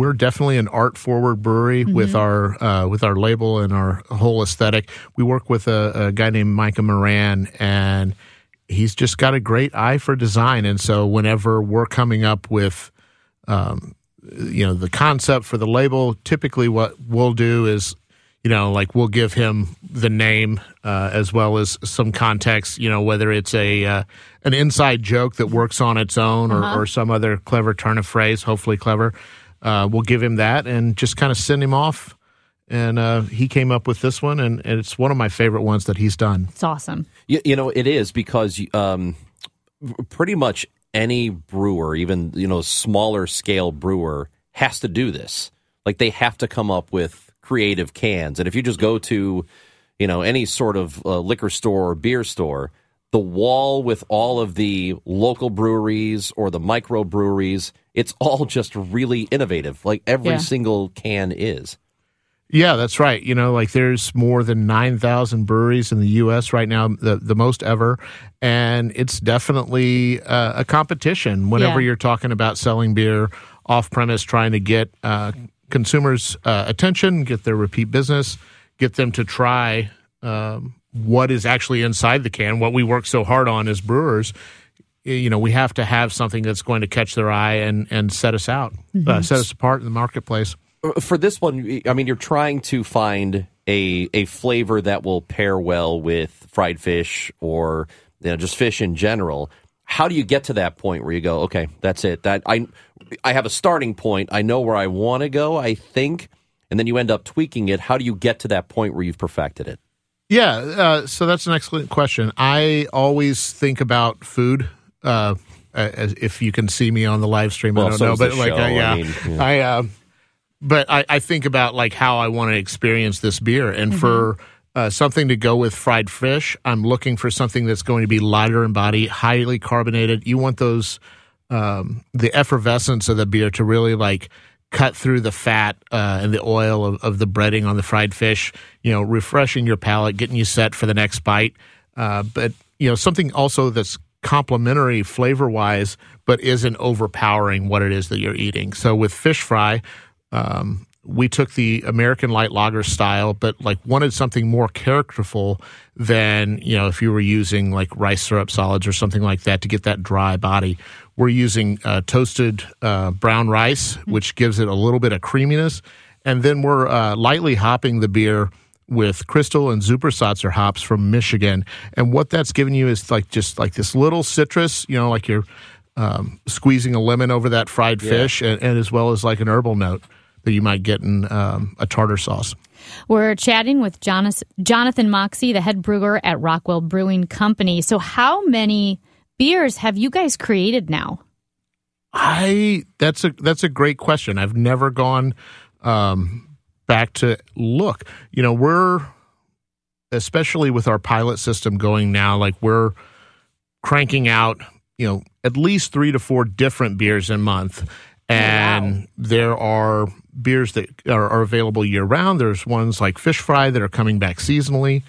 we're definitely an art forward brewery mm-hmm. with our uh, with our label and our whole aesthetic. We work with a, a, guy named Micah Moran, and he's just got a great eye for design. And so whenever we're coming up with, um, you know, the concept for the label, typically what we'll do is. You know, like we'll give him the name uh, as well as some context. You know, whether it's a uh, an inside joke that works on its own, or, uh-huh. or some other clever turn of phrase, hopefully clever uh, we'll give him that and just kind of send him off. And uh, he came up with this one, and, and, it's one of my favorite ones that he's done. It's awesome. You, you know, it is because um, pretty much any brewer, even you know, smaller scale brewer, has to do this. Like they have to come up with creative cans, and if you just go to, you know, any sort of uh, liquor store or beer store, the wall with all of the local breweries or the micro breweries it's all just really innovative. Like every yeah. single can is. Yeah, that's right. You know, like there's more than 9,000 breweries in the U.S. right now, the, the most ever. And it's definitely uh, a competition whenever yeah. you're talking about selling beer off premise, trying to get uh, consumers' uh, attention, get their repeat business, get them to try um, what is actually inside the can, what we work so hard on as brewers you know we have to have something that's going to catch their eye and and set us out, uh, mm-hmm. uh, set us apart in the marketplace. Uh, for this one, I mean, you're trying to find a a flavor that will pair well with fried fish or you know just fish in general. How do you get to that point where you go, okay, that's it. That I I have a starting point. I know where I want to go. I think, and then you end up tweaking it. How do you get to that point where you've perfected it? Yeah, uh, so that's an excellent question. I always think about food uh, if you can see me on the live stream, well, I don't so know, but like, uh, yeah, I, mean, yeah. I uh, but I, I, think about like how I want to experience this beer, and mm-hmm. for uh, something to go with fried fish, I'm looking for something that's going to be lighter in body, highly carbonated. You want those um, the effervescence of the beer to really like cut through the fat uh, and the oil of, of, the breading on the fried fish. You know, refreshing your palate, getting you set for the next bite. Uh, but you know, something also that's complementary flavor wise, but isn't overpowering what it is that you're eating. So with fish fry, um, we took the American light lager style, but like wanted something more characterful than you know if you were using like rice syrup solids or something like that to get that dry body. We're using uh, toasted uh, brown rice, which gives it a little bit of creaminess, and then we're uh, lightly hopping the beer with Crystal and Supersatzer hops from Michigan. And what that's giving you is like just like this little citrus, you know, like you're um, squeezing a lemon over that fried yeah. fish, and, and, as well as like an herbal note that you might get in um, a tartar sauce. We're chatting with Jonathan Moxey, the head brewer at Rockwell Brewing Company. So, how many beers have you guys created now? I that's a that's a great question. I've never gone um, back to look. You know, we're especially with our pilot system going now, like we're cranking out, you know, at least three to four different beers a month. And wow. there are beers that are, are available year round. There's ones like Fish Fry that are coming back seasonally,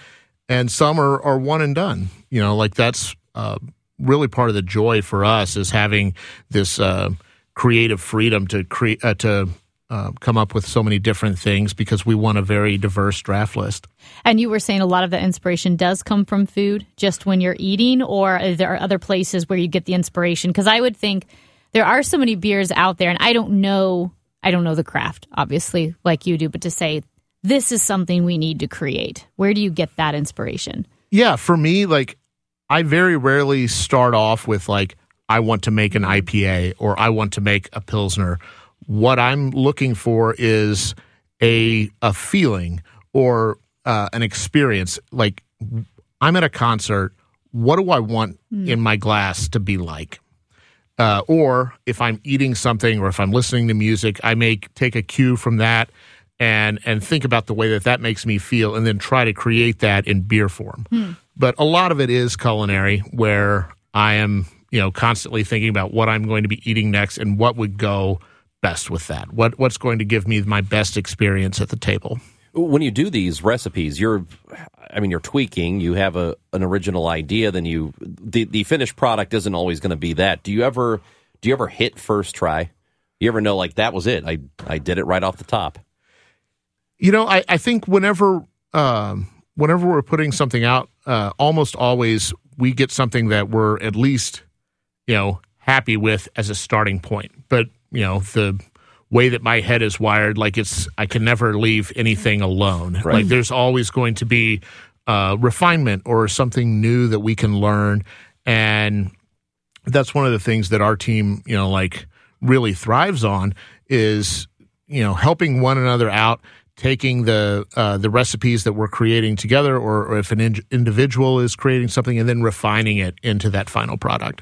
and some are, are one and done. You know, like that's uh, really part of the joy for us is having this uh, creative freedom to create uh, to uh, come up with so many different things because we want a very diverse draft list. And you were saying a lot of the inspiration does come from food, just when you're eating, or are there are other places where you get the inspiration? Because I would think there are so many beers out there, and I don't know, I don't know the craft, obviously, like you do, but to say this is something we need to create, where do you get that inspiration? Yeah, for me, like I very rarely start off with like I want to make an IPA or I want to make a pilsner what I'm looking for is a a feeling or uh, an experience. Like I'm at a concert. What do I want mm. in my glass to be like? Uh, or if I'm eating something or if I'm listening to music, I may take a cue from that and and think about the way that that makes me feel, and then try to create that in beer form. But a lot of it is culinary, where I am you know constantly thinking about what I'm going to be eating next and what would go best with that. What what's going to give me my best experience at the table. When you do these recipes, you're, I mean, you're tweaking. You have a an original idea, then you the the finished product isn't always going to be that. Do you ever do you ever hit first try? You ever know like that was it? I I did it right off the top. You know, I, I think whenever um, whenever we're putting something out, uh, almost always we get something that we're at least you know happy with as a starting point. But you know the way that my head is wired, like it's I can never leave anything alone. Right. Like there's always going to be uh, refinement or something new that we can learn, and that's one of the things that our team, you know, like really thrives on is you know helping one another out taking the uh, the recipes that we're creating together or, or if an in- individual is creating something and then refining it into that final product